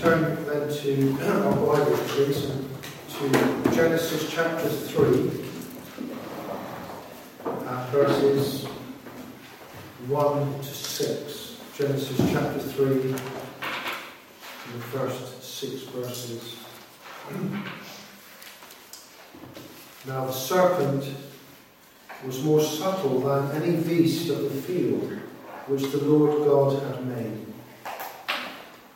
turn then to our Bible, please, to Genesis chapter 3, and verses 1 to 6. Genesis chapter 3, and the first six verses. Now the serpent was more subtle than any beast of the field which the Lord God had made.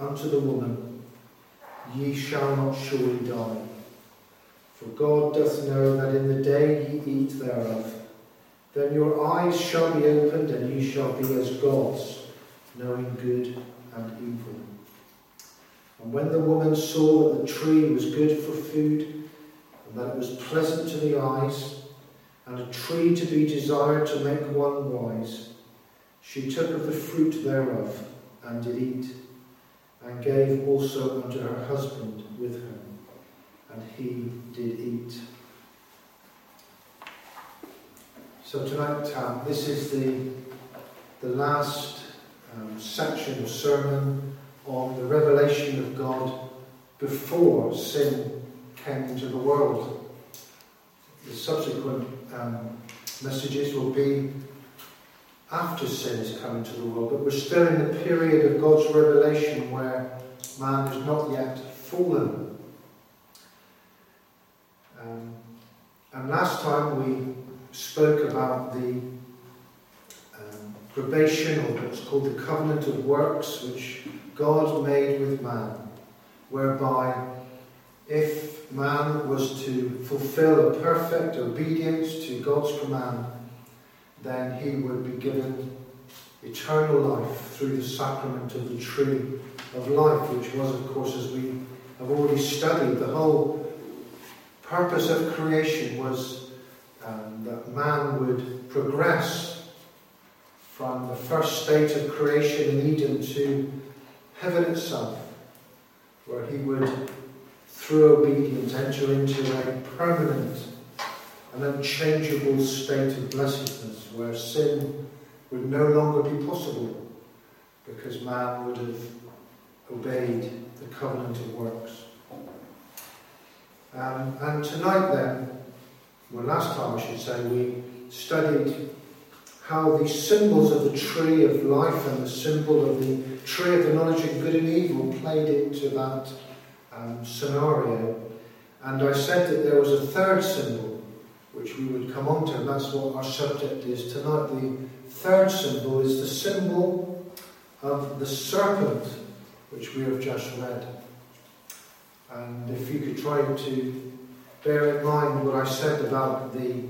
unto the woman, Ye shall not surely die. For God doth know that in the day ye eat thereof, then your eyes shall be opened, and ye shall be as gods, knowing good and evil. And when the woman saw that the tree was good for food, and that it was pleasant to the eyes, and a tree to be desired to make one wise, she took of the fruit thereof, and did eat and gave also unto her husband with her, and he did eat. So tonight, um, this is the, the last um, section of sermon on the revelation of God before sin came into the world. The subsequent um, messages will be after sin has come into the world, but we're still in the period of God's revelation where man has not yet fallen. Um, and last time we spoke about the um, probation, or what's called the covenant of works, which God made with man, whereby if man was to fulfill a perfect obedience to God's command, then he would be given eternal life through the sacrament of the tree of life, which was, of course, as we have already studied, the whole purpose of creation was um, that man would progress from the first state of creation in Eden to heaven itself, where he would, through obedience, enter into a permanent an unchangeable state of blessedness where sin would no longer be possible because man would have obeyed the covenant of works. Um, and tonight, then, well, last time I should say, we studied how the symbols of the tree of life and the symbol of the tree of the knowledge of good and evil played into that um, scenario. And I said that there was a third symbol which we would come on to, and that's what our subject is tonight. The third symbol is the symbol of the serpent, which we have just read. And if you could try to bear in mind what I said about the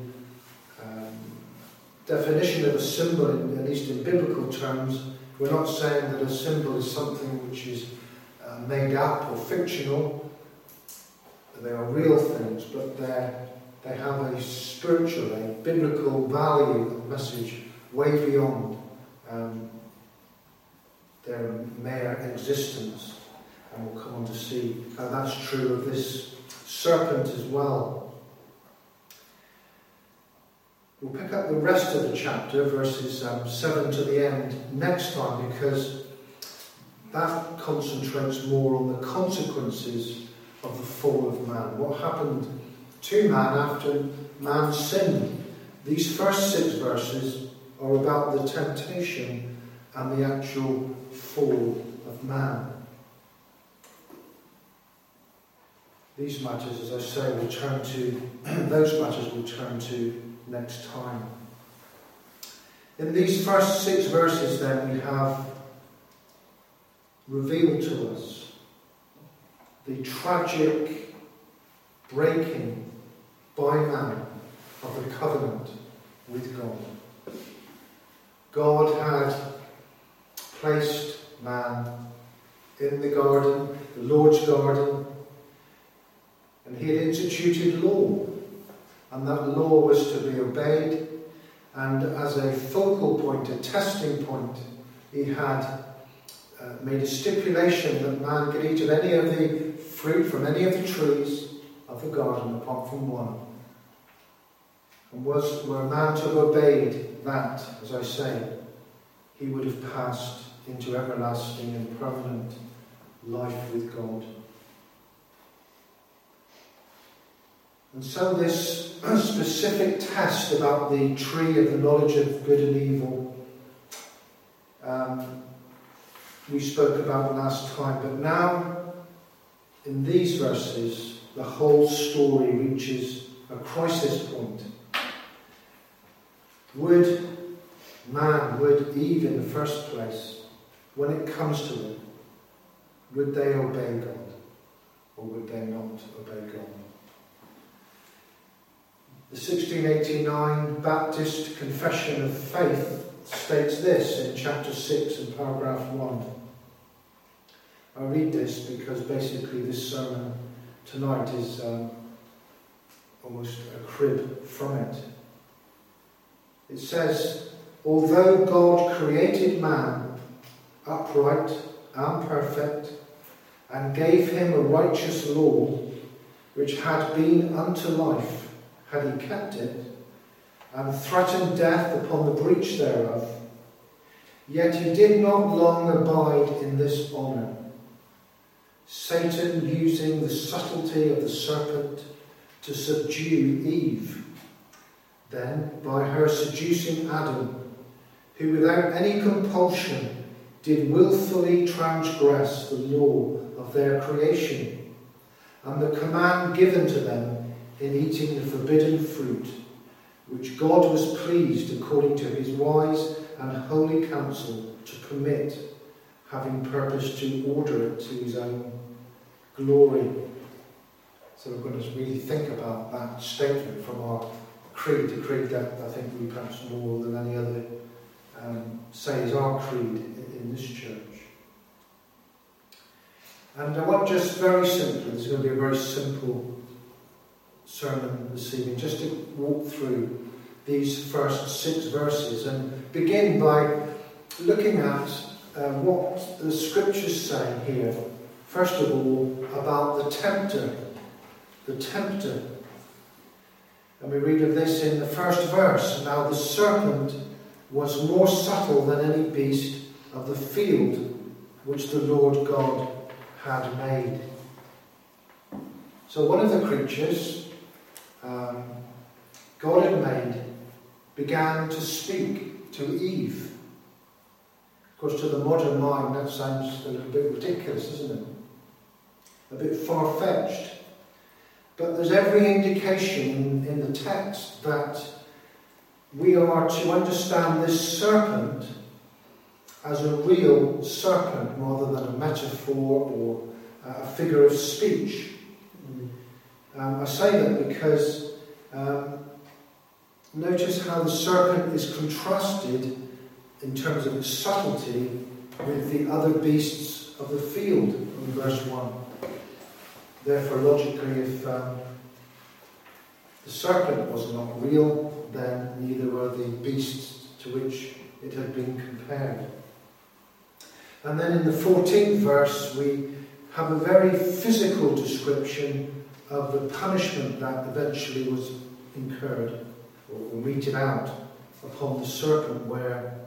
um, definition of a symbol, in, at least in biblical terms, we're not saying that a symbol is something which is uh, made up or fictional. They are real things, but they're they have a spiritual, a biblical value and message way beyond um, their mere existence. And we'll come on to see how that's true of this serpent as well. We'll pick up the rest of the chapter, verses um, 7 to the end, next time because that concentrates more on the consequences of the fall of man. What happened to man after man sinned. These first six verses are about the temptation and the actual fall of man. These matters, as I say, we'll turn to, those matters we'll turn to next time. In these first six verses, then, we have revealed to us the tragic breaking by man of the covenant with God. God had placed man in the garden, the Lord's garden, and he had instituted law, and that law was to be obeyed. And as a focal point, a testing point, he had uh, made a stipulation that man could eat of any of the fruit from any of the trees of the garden apart from one. And was where man to have obeyed that, as I say, he would have passed into everlasting and permanent life with God. And so, this specific test about the tree of the knowledge of good and evil, um, we spoke about last time. But now, in these verses, the whole story reaches a crisis point. Would man, would Eve in the first place, when it comes to it, would they obey God or would they not obey God? The 1689 Baptist Confession of Faith states this in chapter 6 and paragraph 1. I read this because basically this sermon tonight is um, almost a crib from it. It says, Although God created man upright and perfect, and gave him a righteous law, which had been unto life, had he kept it, and threatened death upon the breach thereof, yet he did not long abide in this honour. Satan using the subtlety of the serpent to subdue Eve. Then, by her seducing Adam, who without any compulsion did wilfully transgress the law of their creation, and the command given to them in eating the forbidden fruit, which God was pleased, according to his wise and holy counsel, to permit, having purposed to order it to his own glory. So we're going to really think about that statement from our creed, a creed that I think we perhaps more than any other um, say is our creed in, in this church. And I want just very simply, it's going to be a very simple sermon this evening, just to walk through these first six verses and begin by looking at uh, what the scriptures say here. First of all, about the tempter. The tempter. And we read of this in the first verse. Now the serpent was more subtle than any beast of the field which the Lord God had made. So one of the creatures um, God had made began to speak to Eve. Of course, to the modern mind, that sounds a little bit ridiculous, doesn't it? A bit far fetched. But there's every indication in, the text that we are to understand this serpent as a real serpent rather than a metaphor or a figure of speech. Um, I say that because um, notice how the serpent is contrasted in terms of its subtlety with the other beasts of the field in verse 1. Therefore, logically, if um, the serpent was not real, then neither were the beasts to which it had been compared. And then in the 14th verse, we have a very physical description of the punishment that eventually was incurred or meted out upon the serpent, where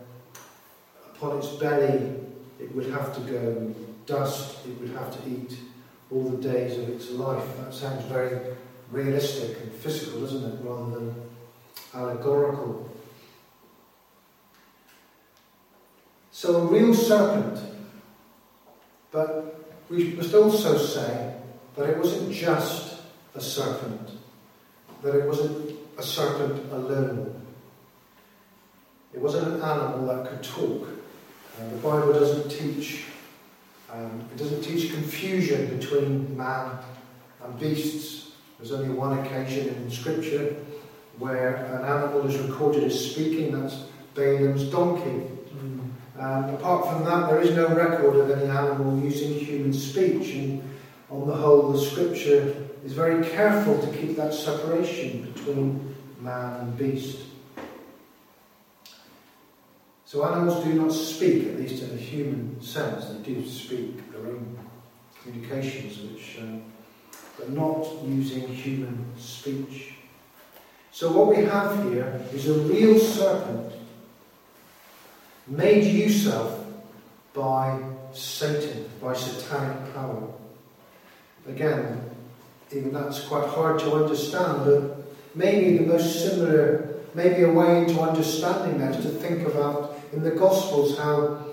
upon its belly it would have to go, dust it would have to eat all the days of its life. That sounds very realistic and physical, doesn't it, rather than allegorical. So a real serpent. But we must also say that it wasn't just a serpent, that it wasn't a serpent alone. It wasn't an animal that could talk. Uh, the Bible doesn't teach um, it doesn't teach confusion between man and beasts. There's only one occasion in Scripture where an animal is recorded as speaking. That's Balaam's donkey. And apart from that, there is no record of any animal using human speech. And on the whole, the scripture is very careful to keep that separation between man and beast. So animals do not speak, at least in a human sense. They do speak their own communications, which, um, but not using human speech. So what we have here is a real serpent made use of by Satan, by satanic power. Again, even that's quite hard to understand, but maybe the most similar, maybe a way into understanding that is to think about in the Gospels how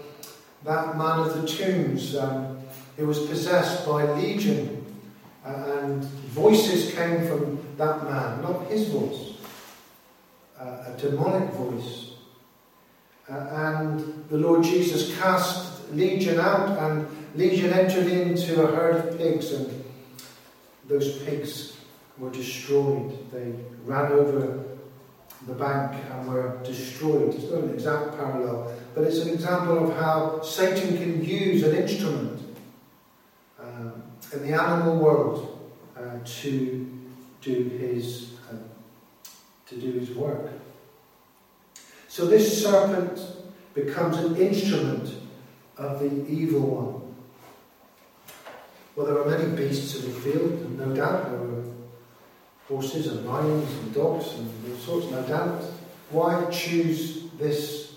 that man of the tombs, um, he was possessed by legion, uh, and voices came from that man, not his voice, uh, a demonic voice. Uh, and the Lord Jesus cast Legion out, and Legion entered into a herd of pigs, and those pigs were destroyed. They ran over the bank and were destroyed. It's not an exact parallel, but it's an example of how Satan can use an instrument um, in the animal world uh, to do his uh, to do his work. So this serpent becomes an instrument of the evil one. Well, there are many beasts in the field, and no doubt there are horses and lions and dogs and all sorts, no doubt. Why choose this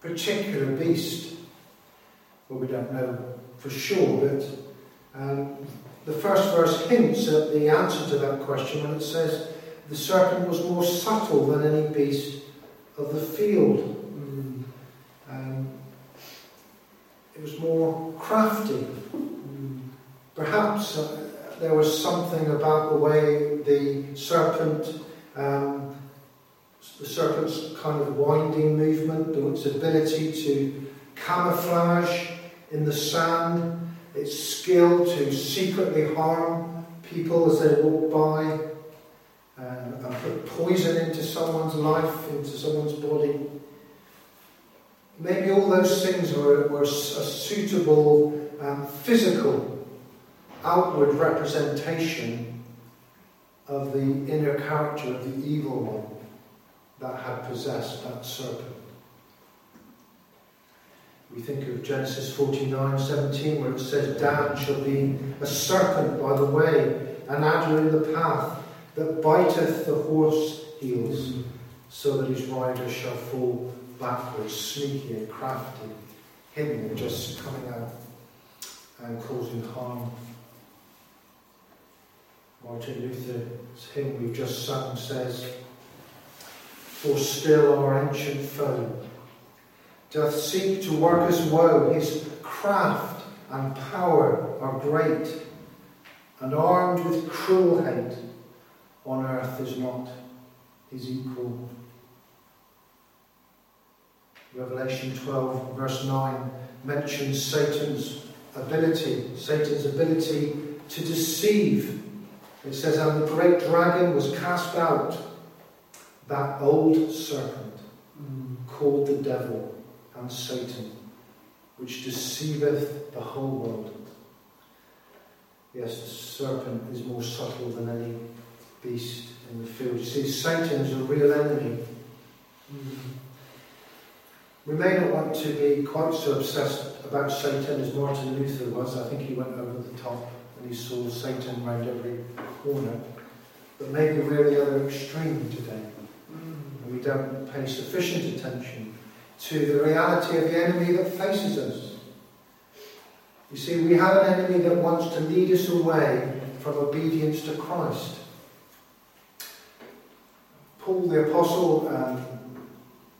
particular beast? Well, we don't know for sure, but um, the first verse hints at the answer to that question when it says the serpent was more subtle than any beast of the field. Mm. Um, it was more crafty. Mm. Perhaps uh, there was something about the way the serpent, um, the serpent's kind of winding movement, its ability to camouflage in the sand, its skill to secretly harm people as they walk by and, and put poison into someone's life, into someone's body. Maybe all those things were, were a suitable um, physical, outward representation of the inner character of the evil one that had possessed that serpent. We think of Genesis 49 17, where it says, Dan shall be a serpent by the way, an adder in the path that biteth the horse heels, so that his rider shall fall backwards, sneaky and crafty, hidden just coming out and causing harm. Martin Luther's hymn we've just sung says, For still our ancient foe doth seek to work us woe, his craft and power are great, and armed with cruel hate, on earth is not his equal. Revelation 12, verse 9, mentions Satan's ability, Satan's ability to deceive. It says, And the great dragon was cast out, that old serpent, called the devil and Satan, which deceiveth the whole world. Yes, the serpent is more subtle than any beast in the field. You see, Satan is a real enemy. Mm. We may not want to be quite so obsessed about Satan as Martin Luther was. I think he went over the top he saw Satan round every corner. But maybe we're the other extreme today. Mm. And we don't pay sufficient attention to the reality of the enemy that faces us. You see, we have an enemy that wants to lead us away from obedience to Christ. Paul the Apostle um,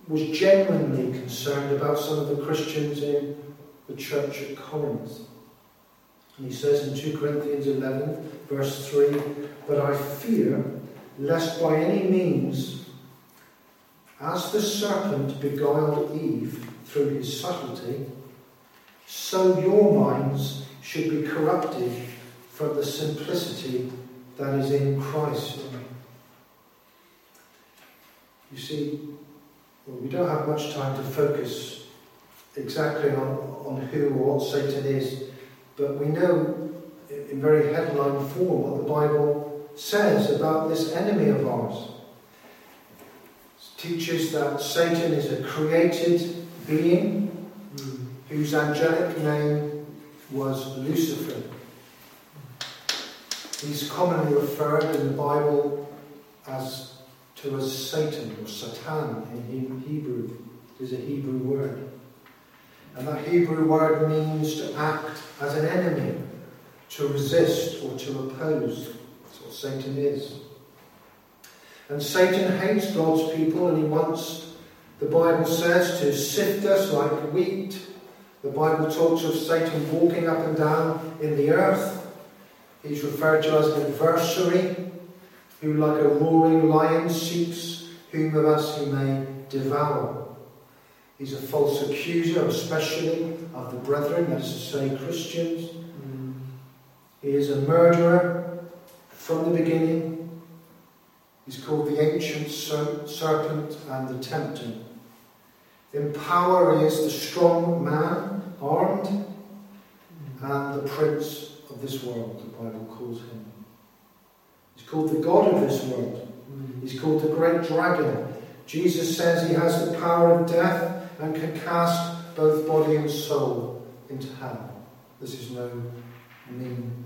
was genuinely concerned about some of the Christians in the church at Corinth. And he says in 2 Corinthians 11, verse 3, But I fear lest by any means, as the serpent beguiled Eve through his subtlety, so your minds should be corrupted from the simplicity that is in Christ. You see, Well, we don't have much time to focus exactly on, on who or what Satan is, but we know in very headline form what the Bible says about this enemy of ours. It teaches that Satan is a created being whose angelic name was Lucifer. He's commonly referred in the Bible as to as Satan or Satan in Hebrew. It is a Hebrew word. And that Hebrew word means to act as an enemy, to resist or to oppose. That's what Satan is. And Satan hates God's people and he wants, the Bible says, to sift us like wheat. The Bible talks of Satan walking up and down in the earth. He's referred to as an adversary who, like a roaring lion, seeks whom of us he may devour. He's a false accuser, especially of the brethren, that is to say, Christians. Mm. He is a murderer from the beginning. He's called the ancient serpent and the tempter. In power, he is the strong man, armed, and the prince of this world, the Bible calls him. He's called the God of this world. He's called the great dragon. Jesus says he has the power of death and can cast both body and soul into hell. This is no mean,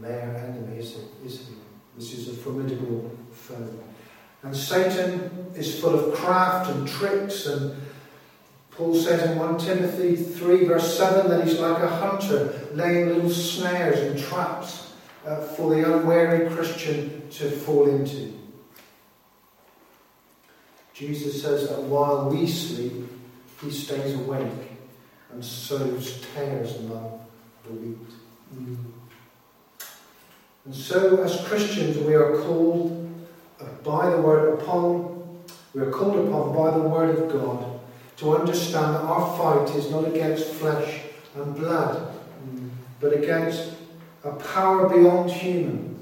mere enemy, is, is he? This is a formidable foe. And Satan is full of craft and tricks, and Paul says in 1 Timothy 3, verse 7, that he's like a hunter laying little snares and traps uh, for the unwary Christian to fall into. Jesus says that while we sleep, he stays awake and sows tares among the wheat. Mm. And so, as Christians, we are called by the word upon, we are called upon by the word of God to understand that our fight is not against flesh and blood, mm. but against a power beyond human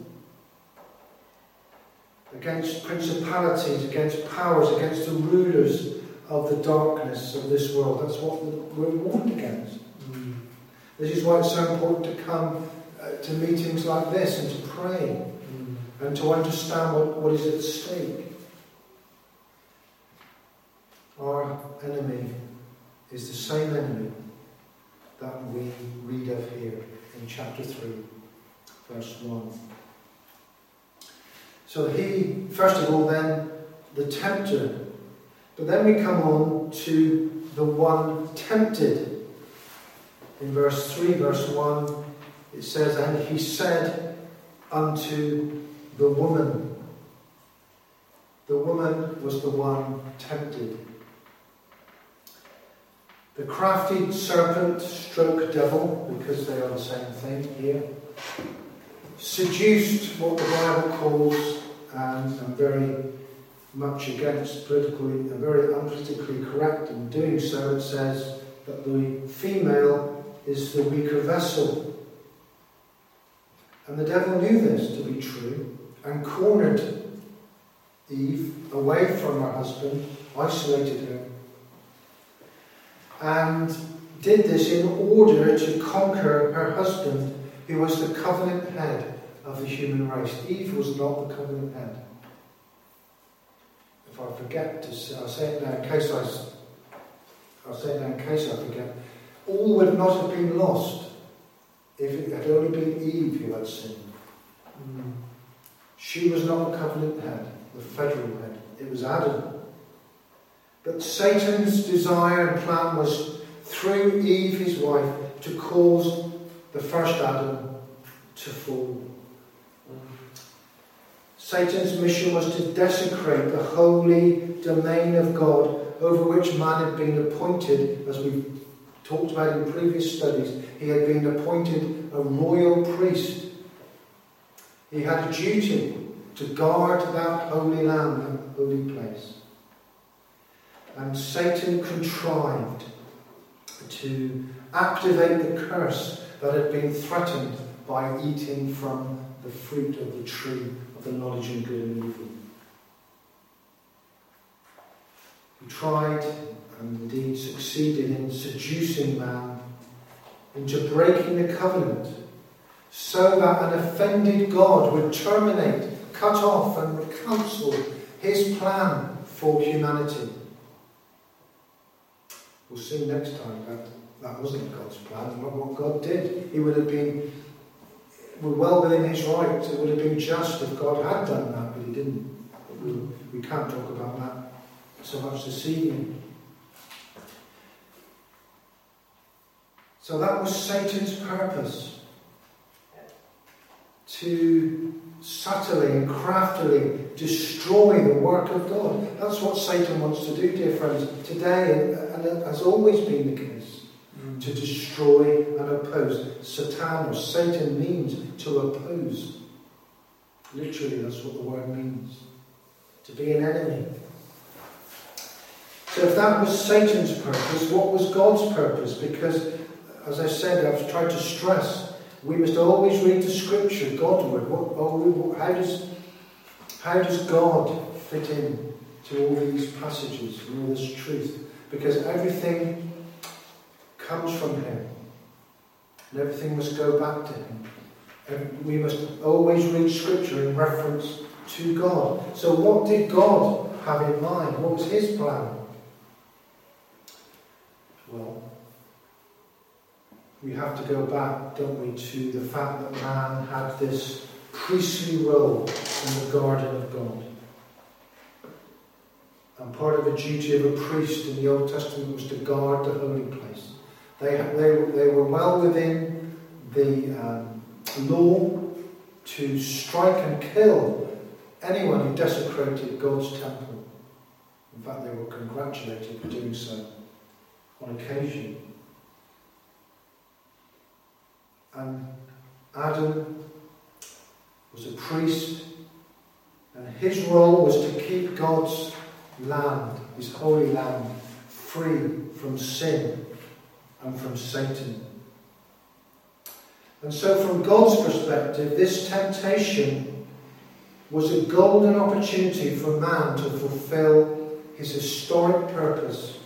against principalities, against powers, against the rulers of the darkness of this world. That's what we're warned against. Mm. This is why it's so important to come uh, to meetings like this and to pray mm. and to understand what, what is at stake. Our enemy is the same enemy that we read of here in chapter 3, verse 1. So he, first of all, then, the tempter. But then we come on to the one tempted. In verse 3, verse 1, it says, And he said unto the woman, the woman was the one tempted. The crafty serpent stroke devil, because they are the same thing here, seduced what the Bible calls and I'm very much against politically and very unpolitically correct in doing so. It says that the female is the weaker vessel. And the devil knew this to be true and cornered Eve away from her husband, isolated her, and did this in order to conquer her husband, who was the covenant head of the human race. Eve was not the covenant head. If I forget to say, I'll say it now in case I, I'll say it now in case I forget. All would not have been lost if it had only been Eve who had sinned. Mm. She was not the covenant head, the federal head. It was Adam. But Satan's desire and plan was through Eve, his wife, to cause the first Adam to fall. Satan's mission was to desecrate the holy domain of God over which man had been appointed, as we've talked about in previous studies. He had been appointed a royal priest. He had a duty to guard that holy land, that holy place. And Satan contrived to activate the curse that had been threatened by eating from the fruit of the tree the knowledge of good and evil. He tried and indeed succeeded in seducing man into breaking the covenant so that an offended God would terminate, cut off, and cancel his plan for humanity. We'll see next time that that wasn't God's plan, not what God did. He would have been well within his rights. It would have been just if God had done that, but he didn't. We, we can't talk about that so much this evening. So that was Satan's purpose to subtly and craftily destroy the work of God. That's what Satan wants to do, dear friends, today, and it has always been the case. To destroy and oppose. Satan or Satan means to oppose. Literally, that's what the word means. To be an enemy. So, if that was Satan's purpose, what was God's purpose? Because, as I said, I've tried to stress we must always read the scripture, Godward. What, oh, how, does, how does God fit in to all these passages and all this truth? Because everything comes from Him. And everything must go back to Him. And we must always read scripture in reference to God. So, what did God have in mind? What was His plan? Well, we have to go back, don't we, to the fact that man had this priestly role in the garden of God. And part of the duty of a priest in the Old Testament was to guard the holy place. They, they, they were well within the um, law to strike and kill anyone who desecrated God's temple. In fact, they were congratulated for doing so on occasion. And Adam was a priest, and his role was to keep God's land, his holy land, free from sin and from Satan. And so, from God's perspective, this temptation was a golden opportunity for man to fulfill his historic purpose.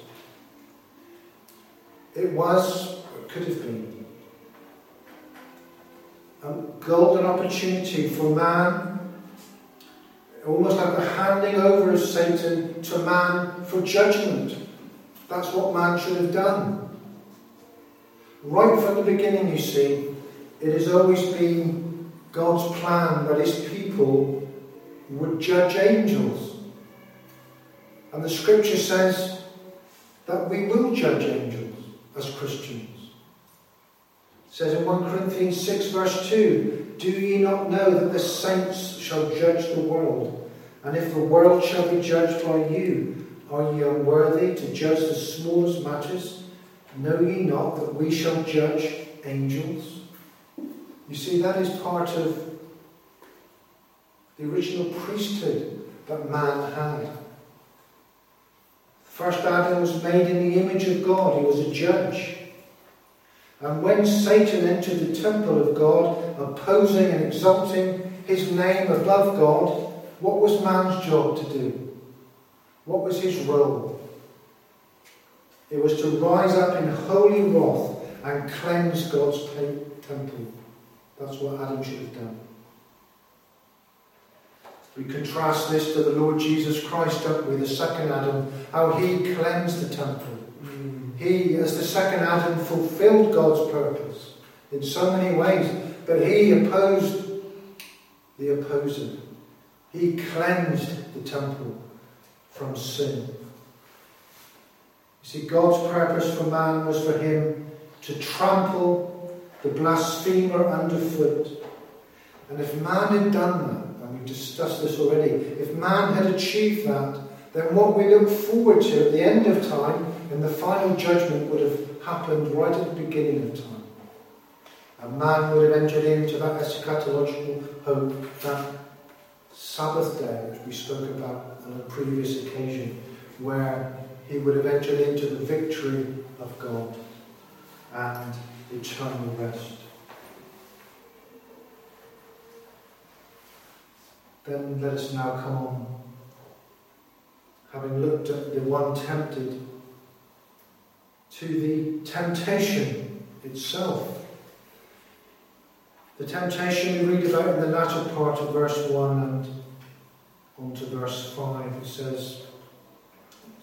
It was, or could have been, a golden opportunity for man, almost like the handing over of Satan to man for judgment. That's what man should have done. Right from the beginning, you see, it has always been God's plan that his people would judge angels. And the scripture says that we will judge angels as Christians says in 1 Corinthians 6, verse 2 Do ye not know that the saints shall judge the world? And if the world shall be judged by you, are ye unworthy to judge the smallest matters? Know ye not that we shall judge angels? You see, that is part of the original priesthood that man had. First Adam was made in the image of God, he was a judge. And when Satan entered the temple of God, opposing and exalting his name above God, what was man's job to do? What was his role? It was to rise up in holy wrath and cleanse God's temple. That's what Adam should have done. We contrast this to the Lord Jesus Christ, don't we? The second Adam, how he cleansed the temple. He, as the second Adam, fulfilled God's purpose in so many ways, but he opposed the opposer. He cleansed the temple from sin. See, God's purpose for man was for him to trample the blasphemer underfoot. And if man had done that, and we've discussed this already, if man had achieved that, then what we look forward to at the end of time and the final judgment would have happened right at the beginning of time. And man would have entered into that eschatological hope, that Sabbath day, which we spoke about on a previous occasion, where he would have entered into the victory of God and eternal rest. Then let us now come on having looked at the one tempted, to the temptation itself. The temptation we read about in the latter part of verse 1 and on to verse 5. It says,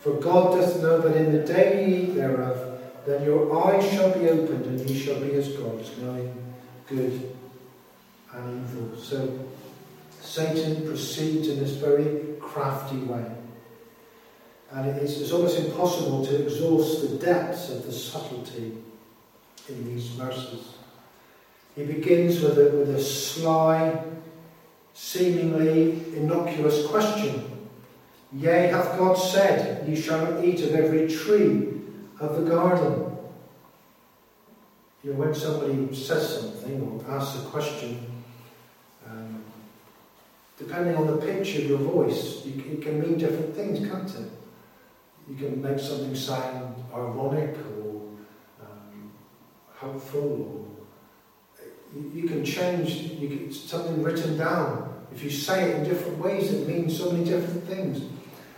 For God doth know that in the day ye eat thereof, then your eyes shall be opened, and ye shall be as gods, knowing good and evil. So Satan proceeds in this very crafty way. And it is, it's almost impossible to exhaust the depths of the subtlety in these verses. He begins with a, with a sly, seemingly innocuous question. Yea, hath God said, Ye shall eat of every tree of the garden? You know, when somebody says something or asks a question, um, depending on the pitch of your voice, you, it can mean different things, can't it? You can make something sound ironic or um, hopeful, or you, you can change you can, something written down. If you say it in different ways, it means so many different things.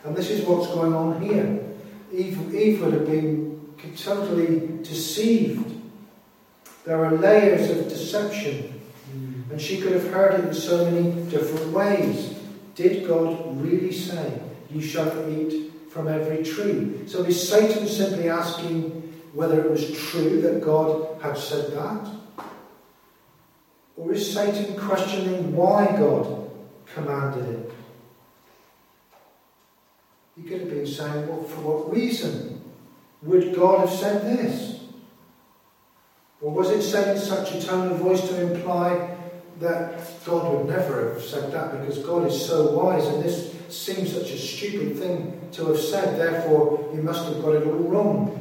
And this is what's going on here. Eve, Eve would have been totally deceived. There are layers of deception. Mm. And she could have heard it in so many different ways. Did God really say, You shall eat from every tree? So is Satan simply asking whether it was true that God had said that? Or is Satan questioning why God commanded it? He could have been saying, well, for what reason would God have said this? Or was it said in such a tone of voice to imply that God would never have said that because God is so wise and this seems such a stupid thing to have said, therefore he must have got it all wrong?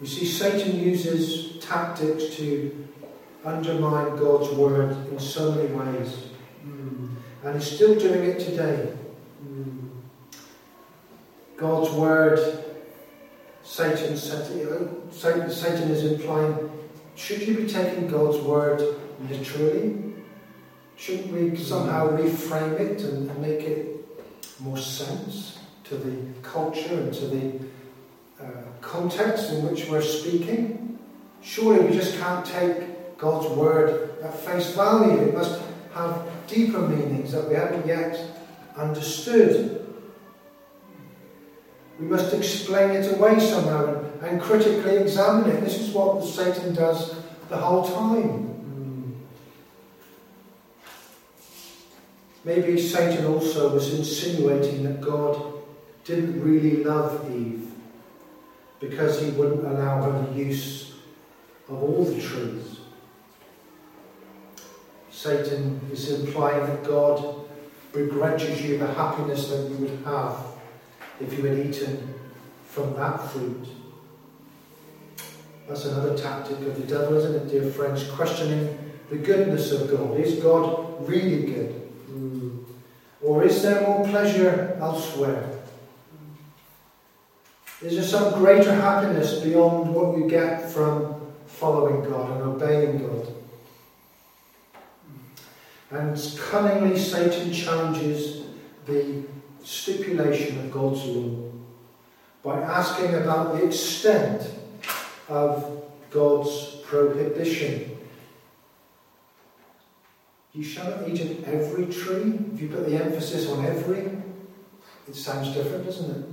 You see, Satan uses tactics to undermine God's word in so many ways. Mm. And he's still doing it today. Mm. God's word, Satan, Satan, Satan is implying, should you be taking God's word literally? Shouldn't we somehow reframe it and, and make it more sense to the culture and to the uh, context in which we're speaking? Surely we just can't take God's word at face value. It must have deeper meanings that we haven't yet understood. We must explain it away somehow and, and critically examine it. This is what Satan does the whole time. Hmm. Maybe Satan also was insinuating that God didn't really love Eve because he wouldn't allow her the use of all the trees. Satan is implying that God begrudges you the happiness that you would have if you had eaten from that fruit. That's another tactic of the devil, isn't it, dear friends? Questioning the goodness of God. Is God really good? Hmm. Or is there more pleasure elsewhere? Is there some greater happiness beyond what you get from following God and obeying God? And cunningly, Satan challenges the stipulation of God's law by asking about the extent of God's prohibition you shall not eat of every tree. If you put the emphasis on every, it sounds different, doesn't it?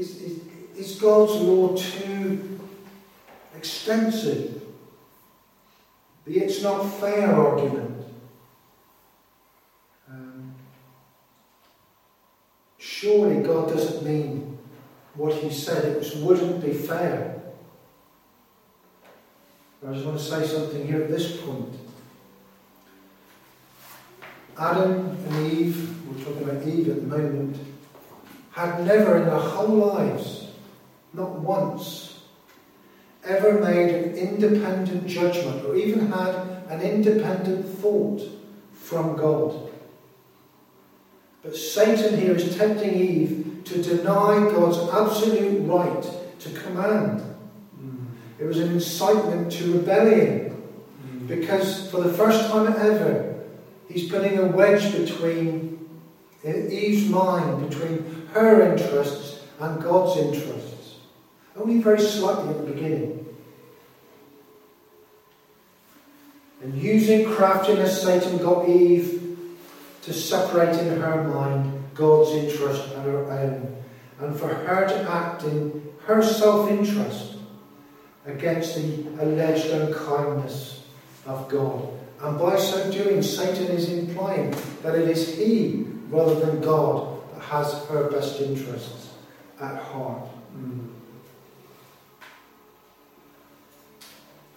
Is, is, is God's law too extensive? The it's not fair argument. Um, surely God doesn't mean what he said. It wouldn't be fair. I just want to say something here at this point. Adam and Eve, we're talking about Eve at the moment, had never in their whole lives, not once, ever made an independent judgment or even had an independent thought from God. But Satan here is tempting Eve to deny God's absolute right to command. Mm. It was an incitement to rebellion mm. because for the first time ever, he's putting a wedge between Eve's mind, between her interests and God's interests. Only very slightly at the beginning. And using craftiness, Satan got Eve to separate in her mind God's interest and her own, and for her to act in her self interest against the alleged unkindness of God. And by so doing, Satan is implying that it is he rather than God that has her best interests at heart. Mm.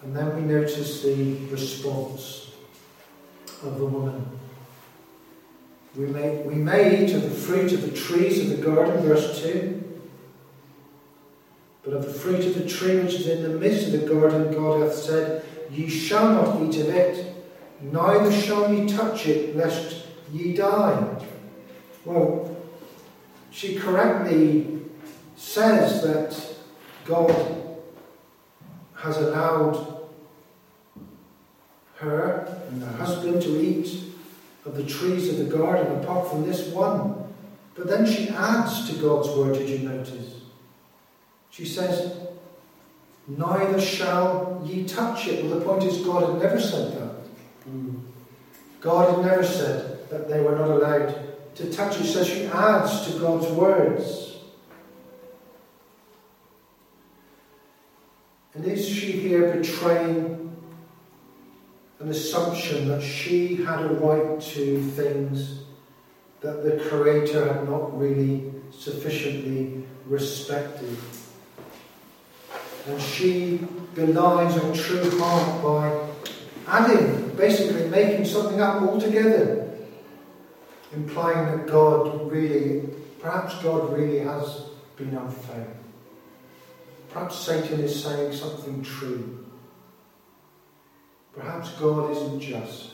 And then we notice the response of the woman. We may, we may eat of the fruit of the trees of the garden, verse 2. But of the fruit of the tree which is in the midst of the garden, God hath said, Ye shall not eat of it, neither shall ye touch it, lest ye die. Well, she correctly says that God has allowed her and her husband to eat of the trees of the garden apart from this one. But then she adds to God's word, did you notice? She says, Neither shall ye touch it. Well, the point is, God had never said that. God had never said that they were not allowed to touch it. So she adds to God's words. And is she here betraying an assumption that she had a right to things that the Creator had not really sufficiently respected. And she belies her true heart by adding, basically making something up altogether, implying that God really, perhaps God really has been unfair. Perhaps Satan is saying something true. Perhaps God isn't just.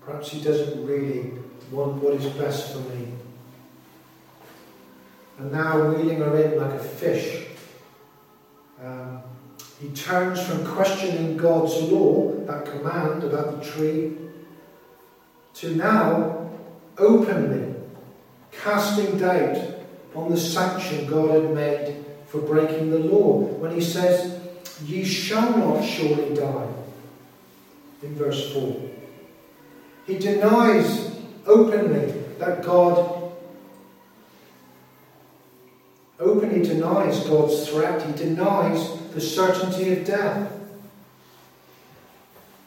Perhaps He doesn't really want what is best for me. And now, reeling her in like a fish, um, he turns from questioning God's law, that command about the tree, to now openly casting doubt on the sanction God had made for breaking the law when he says, Ye shall not surely die in verse 4. He denies openly that God openly denies God's threat. He denies the certainty of death.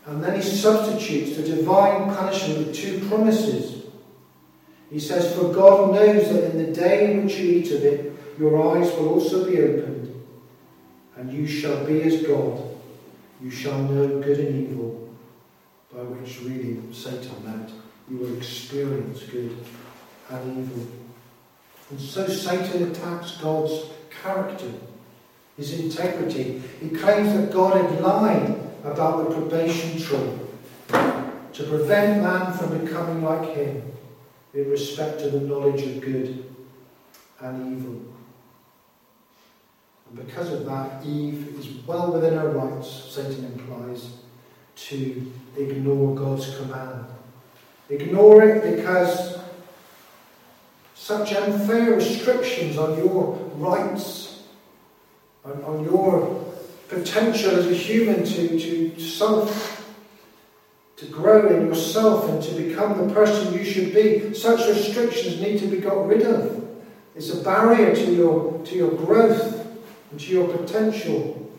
And then he substitutes the divine punishment with two promises. He says, For God knows that in the day in which you eat of it, your eyes will also be opened, and you shall be as God. You shall know good and evil by which really Satan meant you will experience good and evil. And so Satan attacks God's character, his integrity. He claims that God had lied about the probation tree to prevent man from becoming like him in respect to the knowledge of good and evil. And because of that, Eve is well within her rights, Satan implies, to ignore God's command. Ignore it because such unfair restrictions on your rights, on, on your potential as a human to, to self, to grow in yourself and to become the person you should be, such restrictions need to be got rid of. It's a barrier to your, to your growth and to your potential,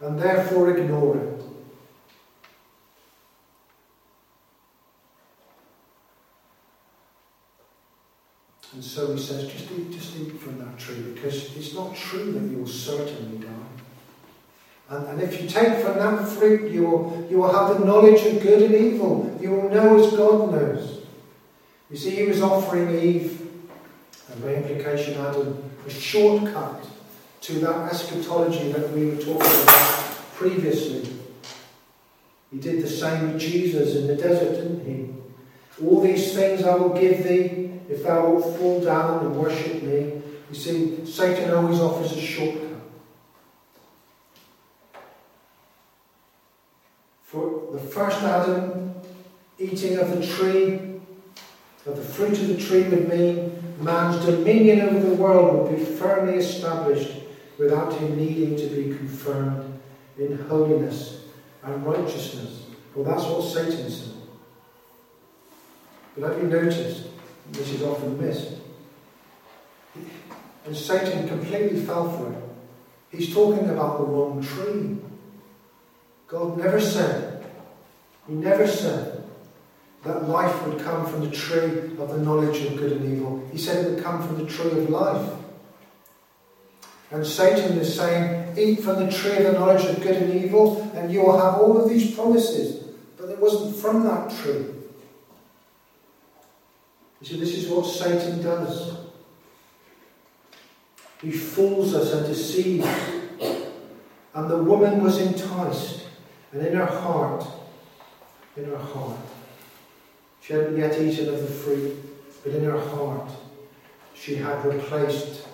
and therefore ignore it. And so he says, just eat, just eat from that tree because it's not true that you will certainly die. And, and if you take from that fruit, you will, you will have the knowledge of good and evil. You will know as God knows. You see, he was offering Eve And by implication, Adam, a shortcut to that eschatology that we were talking about previously. He did the same with Jesus in the desert, didn't he? All these things I will give thee if thou wilt fall down and worship me. You see, Satan always offers a shortcut. For the first Adam, eating of the tree, of the fruit of the tree would mean man's dominion over the world would be firmly established without him needing to be confirmed in holiness and righteousness. Well, that's what Satan said. But have you noticed, this is often missed, and Satan completely fell for it. He's talking about the wrong tree. God never said, He never said that life would come from the tree of the knowledge of good and evil. He said it would come from the tree of life. And Satan is saying, Eat from the tree of the knowledge of good and evil, and you will have all of these promises. But it wasn't from that tree. You see, this is what Satan does. He fools us and deceives. And the woman was enticed, and in her heart, in her heart, she hadn't yet eaten of the fruit, but in her heart, she had replaced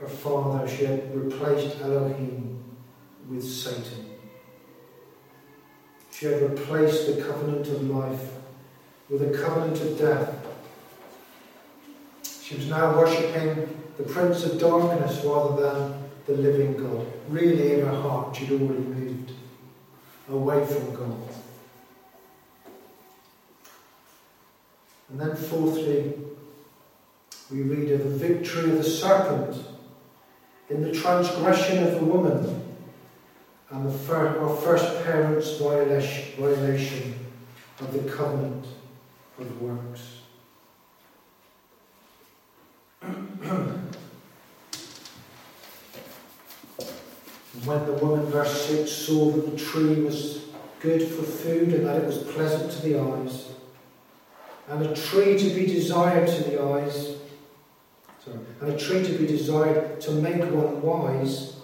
her father, she had replaced Elohim with Satan. She had replaced the covenant of life with a covenant of death. She was now worshipping the Prince of Darkness rather than the living God. Really, in her heart, she'd already moved away from God. And then, fourthly, we read of the victory of the serpent in the transgression of the woman and the our first parents' violation of the covenant of works. when the woman, verse 6, saw that the tree was good for food and that it was pleasant to the eyes, and a tree to be desired to the eyes, sorry, and a tree to be desired to make one wise,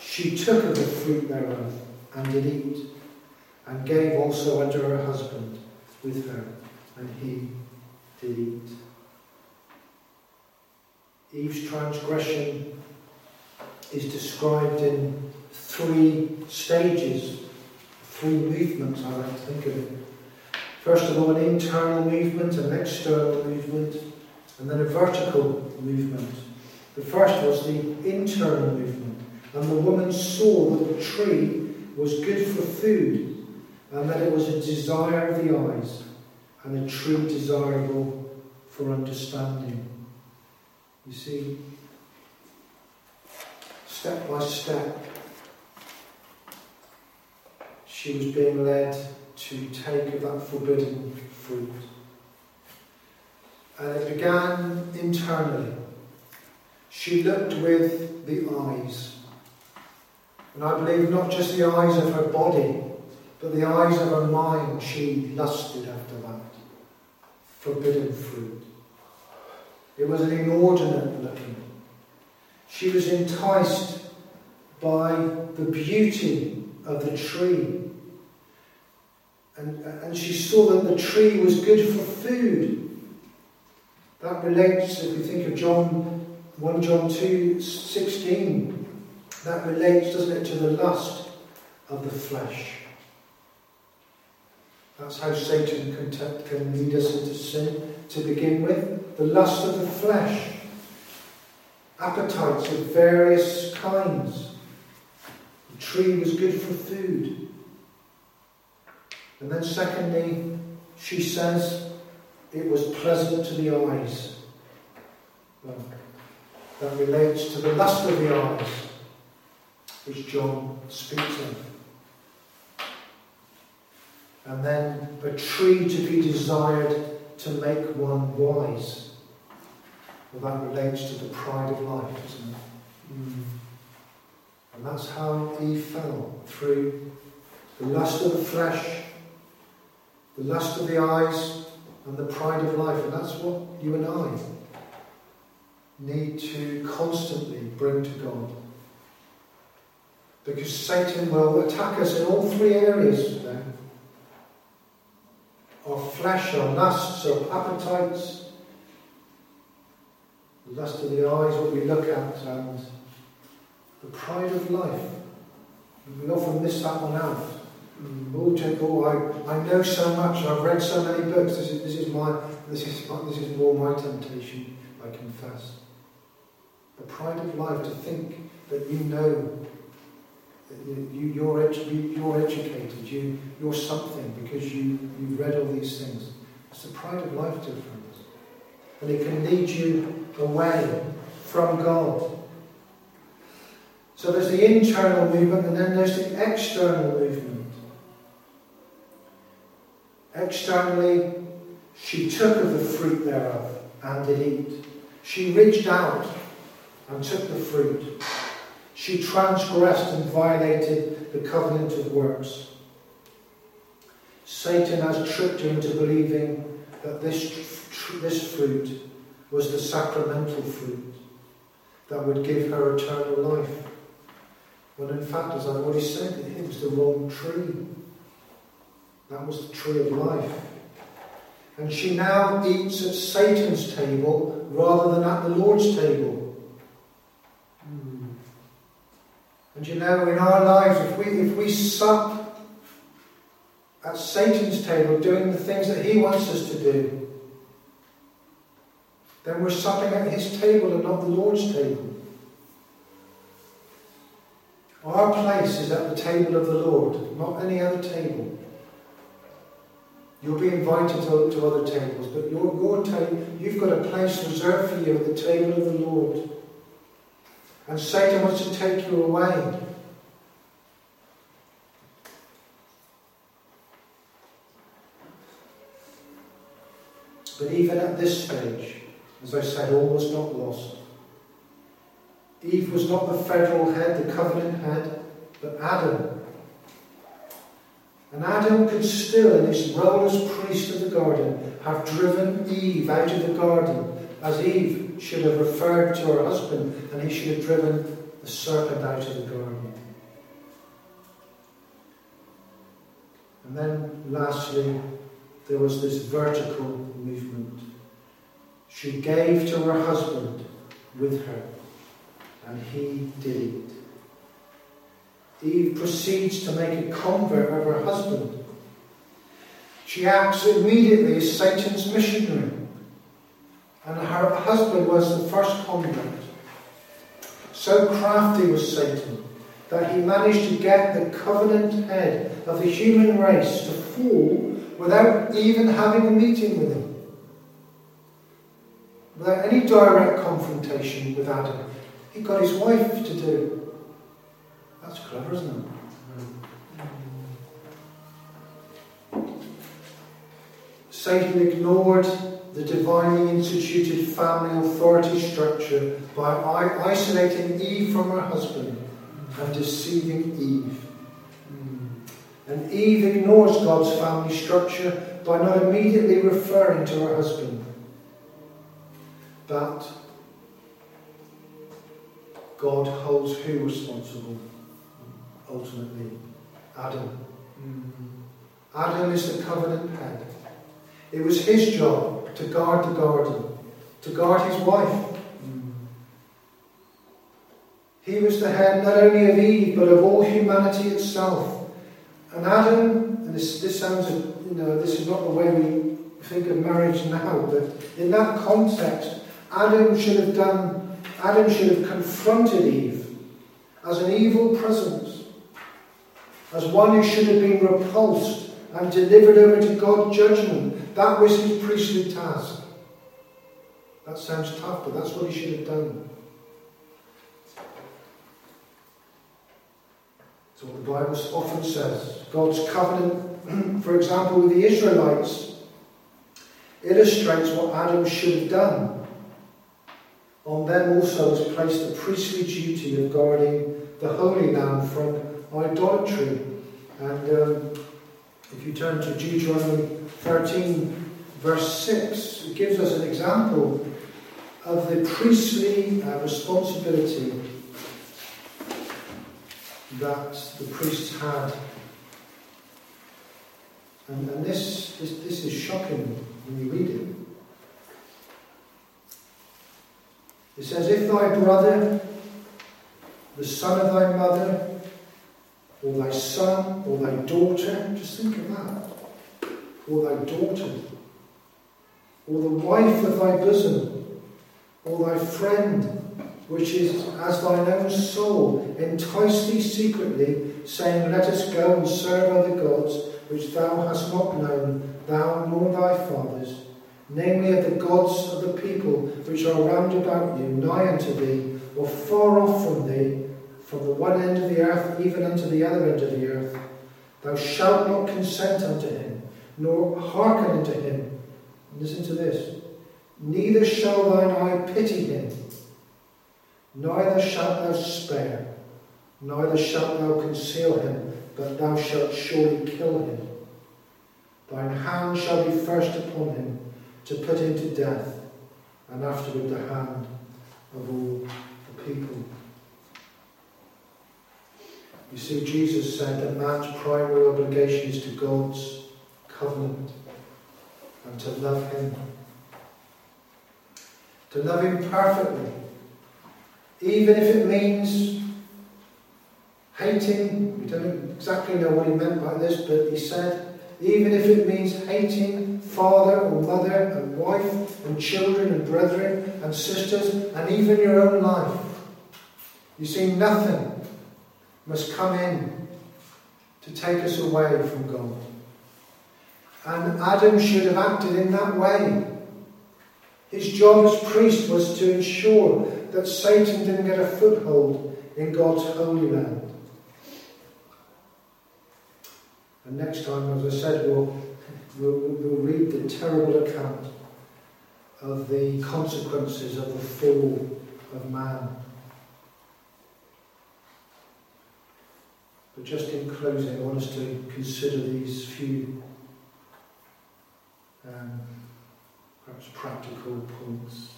she took of the fruit thereof and did eat, and gave also unto her husband with her, and he did eat. Eve's transgression is described in three stages, three movements, I like to think of it. First of all, an internal movement, an external movement, and then a vertical movement. The first was the internal movement. And the woman saw that the tree was good for food, and that it was a desire of the eyes, and a tree desirable for understanding. You see, step by step, she was being led to take of that forbidden fruit. And it began internally. She looked with the eyes. And I believe not just the eyes of her body, but the eyes of her mind. She lusted after that forbidden fruit. It was an inordinate looking. She was enticed by the beauty of the tree. And, and she saw that the tree was good for food. That relates, if you think of John 1 John 2 16, that relates, doesn't it, to the lust of the flesh. That's how Satan can, t- can lead us into sin to begin with. The lust of the flesh. Appetites of various kinds. The tree was good for food. And then, secondly, she says it was pleasant to the eyes. Well, that relates to the lust of the eyes, which John speaks of. And then a tree to be desired to make one wise. Well, that relates to the pride of life, doesn't it? Mm. And that's how Eve fell through the lust of the flesh, the lust of the eyes, and the pride of life. And that's what you and I need to constantly bring to God. Because Satan will attack us in all three areas. Our flesh, our lusts, our appetites, the lust of the eyes, what we look at, and the pride of life. We often miss that one out. Oh, oh I, I know so much, I've read so many books, this is, this is my this is this is more my temptation, I confess. The pride of life to think that you know you, you're, edu- you're educated, you, you're something because you, you've read all these things. It's the pride of life, friends. And it can lead you away from God. So there's the internal movement and then there's the external movement. Externally, she took of the fruit thereof and did eat. She reached out and took the fruit. She transgressed and violated the covenant of works. Satan has tricked her into believing that this, this fruit was the sacramental fruit that would give her eternal life. When in fact, as I've already said, it was the wrong tree. That was the tree of life. And she now eats at Satan's table rather than at the Lord's table. And you know, in our lives, if we, if we sup at Satan's table doing the things that he wants us to do, then we're supping at his table and not the Lord's table. Our place is at the table of the Lord, not any other table. You'll be invited to, to other tables, but your, your table, you've got a place reserved for you at the table of the Lord. And Satan wants to take you away. But even at this stage, as I said, all was not lost. Eve was not the federal head, the covenant head, but Adam. And Adam could still, in his role as priest of the garden, have driven Eve out of the garden, as Eve should have referred to her husband, and he should have driven the serpent out of the garden. And then, lastly, there was this vertical movement. She gave to her husband with her and he did it. Eve proceeds to make a convert of her husband. She acts immediately as Satan's missionary, and her husband was the first convert. So crafty was Satan that he managed to get the covenant head of the human race to fall without even having a meeting with him, without any direct confrontation with Adam. He got his wife to do. That's clever, isn't it? Satan ignored the divinely instituted family authority structure by isolating Eve from her husband and deceiving Eve. And Eve ignores God's family structure by not immediately referring to her husband. But God holds who responsible? Ultimately, Adam. Mm-hmm. Adam is the covenant head. It was his job to guard the garden, to guard his wife. He was the head not only of Eve, but of all humanity itself. And Adam, and this, this sounds, you know, this is not the way we think of marriage now, but in that context, Adam should have done Adam should have confronted Eve as an evil presence, as one who should have been repulsed and delivered over to God's judgment. That was his priestly task. That sounds tough, but that's what he should have done. So what the Bible often says. God's covenant, for example, with the Israelites, illustrates what Adam should have done on them also was placed the priestly duty of guarding the Holy Land from idolatry. And um, if you turn to Deuteronomy 13, verse 6, it gives us an example of the priestly uh, responsibility that the priests had. And, and this, this, this is shocking when you read it. It says, If thy brother, the son of thy mother, or thy son, or thy daughter, just think of that, or thy daughter, or the wife of thy bosom, or thy friend, which is as thine own soul, entice thee secretly, saying, Let us go and serve other gods, which thou hast not known, thou nor thy fathers, namely of the gods of the people which are round about you, nigh unto thee, or far off from thee, from the one end of the earth even unto the other end of the earth. Thou shalt not consent unto him, nor hearken unto him. Listen to this. Neither shall thine eye pity him, neither shalt thou spare, neither shalt thou conceal him, but thou shalt surely kill him. Thine hand shall be first upon him to put him to death, and afterward the hand of all the people. You see, Jesus said that man's primary obligation is to God's covenant and to love Him. To love Him perfectly, even if it means hating. We don't exactly know what He meant by this, but He said, even if it means hating father or mother and wife and children and brethren and sisters and even your own life. You see, nothing must come in to take us away from God. And Adam should have acted in that way. His job as priest was to ensure that Satan didn't get a foothold in God's holy land. And next time, as I said, we'll, we'll, we'll read the terrible account of the consequences of the fall of man. But just in closing, I want us to consider these few um, perhaps practical points.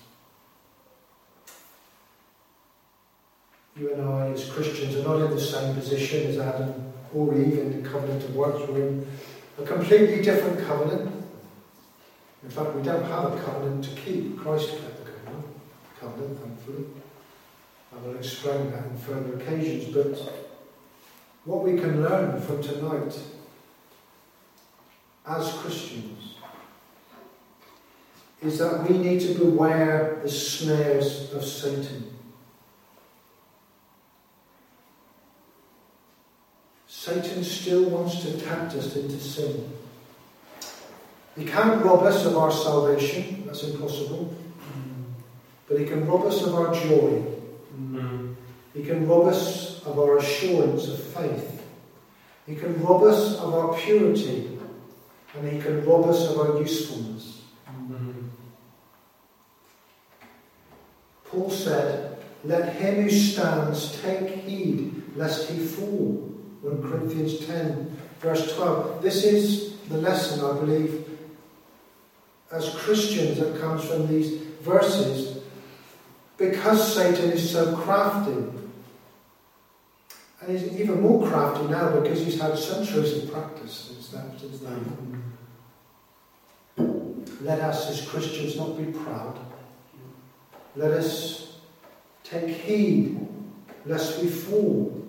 You and I, as Christians, are not in the same position as Adam or Eve in the covenant of works. We're in a completely different covenant. In fact, we don't have a covenant to keep. Christ kept the covenant, covenant thankfully. I will explain that on further occasions. But what we can learn from tonight as Christians is that we need to beware the snares of Satan. Satan still wants to tempt us into sin. He can't rob us of our salvation, that's impossible. But he can rob us of our joy. Mm-hmm. He can rob us of our assurance of faith. He can rob us of our purity, and he can rob us of our usefulness. Mm-hmm. Paul said, Let him who stands take heed lest he fall. 1 Corinthians 10, verse 12. This is the lesson, I believe, as Christians that comes from these verses. Because Satan is so crafty, and he's even more crafty now because he's had centuries of practice since that. Since then. Let us as Christians not be proud. Let us take heed lest we fall.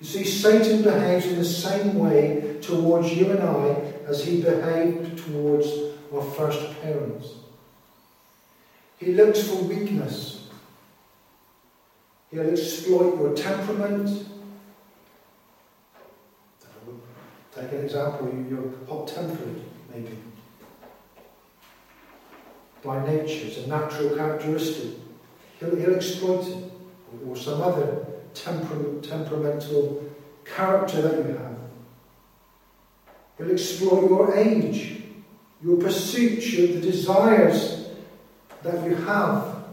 You see, Satan behaves in the same way towards you and I as he behaved towards our first parents. He looks for weakness. He'll exploit your temperament, Take an example, you're hot tempered, maybe. By nature, it's a natural characteristic. He'll, he'll exploit it, or, some other temper, temperamental character that you have. He'll exploit your age, your pursuits, your, the desires that you have.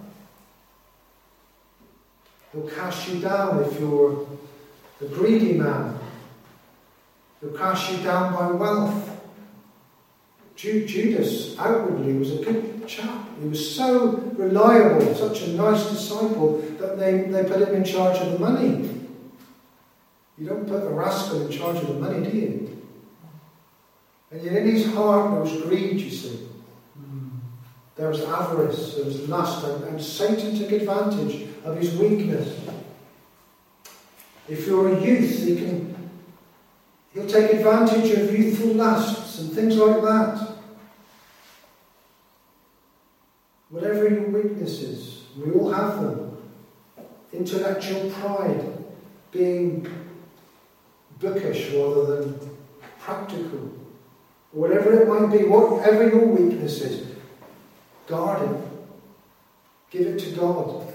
He'll cast you down if you're a greedy man who cast you down by wealth. Judas outwardly was a good chap. He was so reliable, such a nice disciple, that they, they put him in charge of the money. You don't put a rascal in charge of the money, do you? And yet in his heart there was greed, you see. There was avarice, there was lust, and, and Satan took advantage of his weakness. If you're a youth, he can he'll take advantage of youthful lusts and things like that. Whatever your weaknesses, we all have them. Intellectual pride, being bookish rather than practical. Whatever it might be, whatever your weakness is, guard it. Give it to God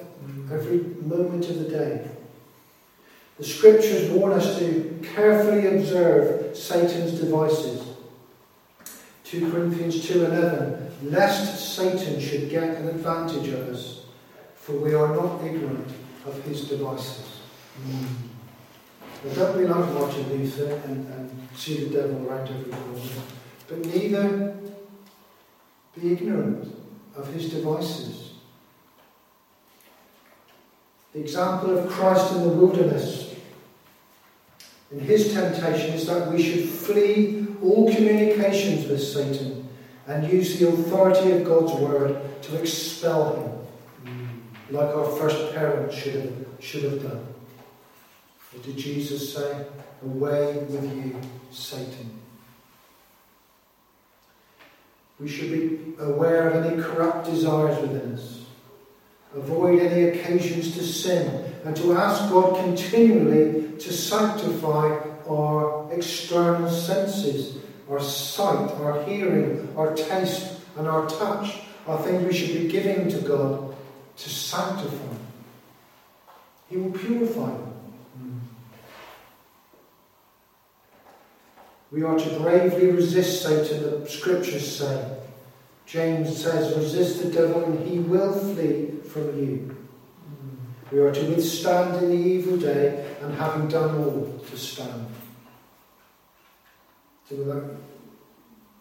every moment of the day. The scriptures warn us to carefully observe Satan's devices. 2 Corinthians 2:11 lest Satan should get an advantage of us for we are not ignorant of his devices. Mm. Now, don't be like Martin Luther and, and see the devil around every corner, but neither be ignorant of his devices. The example of Christ in the wilderness in his temptation is that we should flee all communications with Satan and use the authority of God's word to expel him, like our first parents should have, should have done. What did Jesus say? Away with you, Satan. We should be aware of any corrupt desires within us. Avoid any occasions to sin and to ask God continually to sanctify our external senses, our sight, our hearing, our taste, and our touch are things we should be giving to God to sanctify. He will purify them. We are to bravely resist Satan, the scriptures say. James says, resist the devil and he will flee from you. We are to withstand in the evil day and having done all to stand. So that,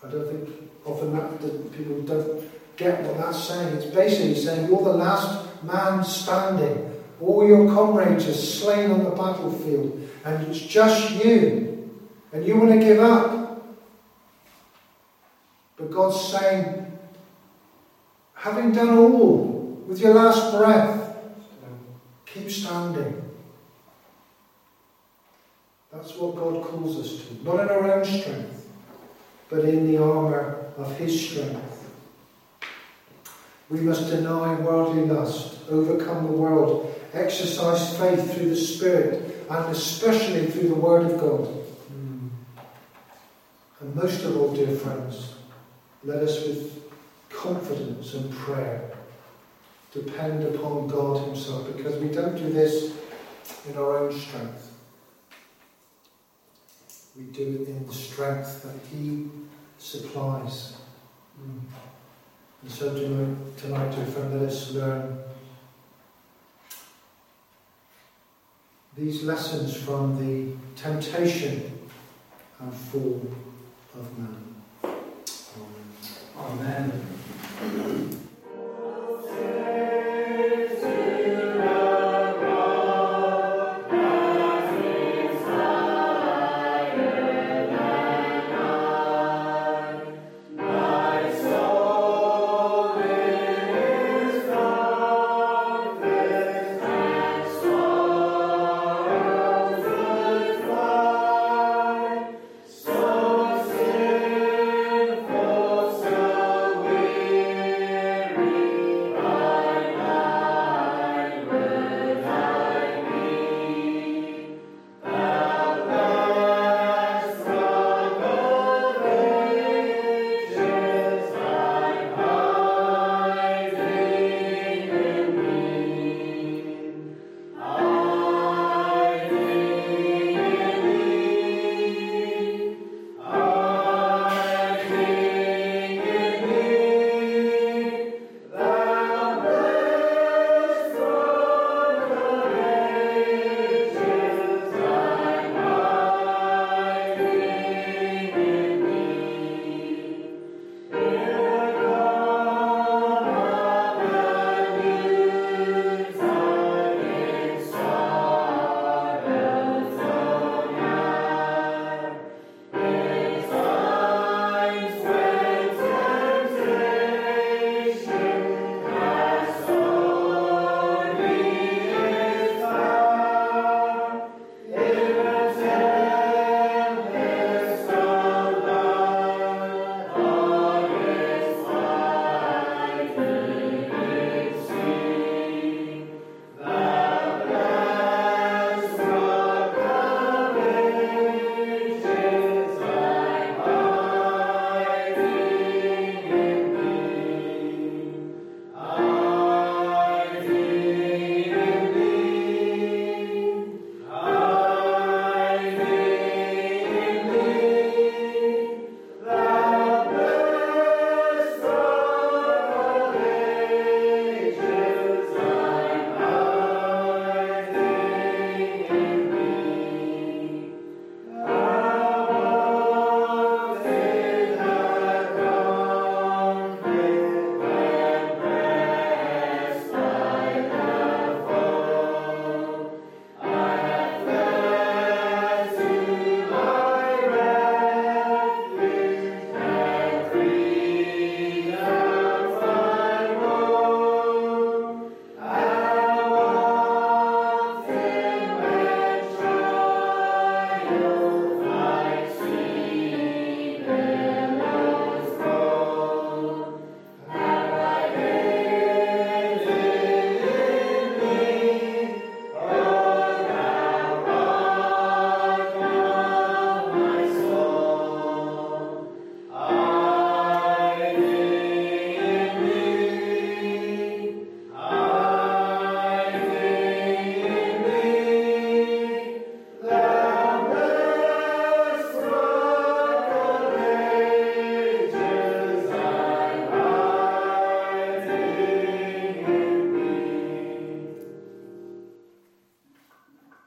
I don't think often that, that people don't get what that's saying. It's basically saying you're the last man standing. All your comrades are slain on the battlefield, and it's just you and you want to give up. But God's saying, having done all with your last breath, keep standing. That's what God calls us to. Not in our own strength, but in the armour of His strength. We must deny worldly lust, overcome the world, exercise faith through the Spirit, and especially through the Word of God. And most of all, dear friends, let us with confidence and prayer depend upon God Himself because we don't do this in our own strength. We do it in the strength that He supplies. Mm. And so tonight, tonight, dear friend, let us learn these lessons from the temptation and fall of man. Amen. Amen.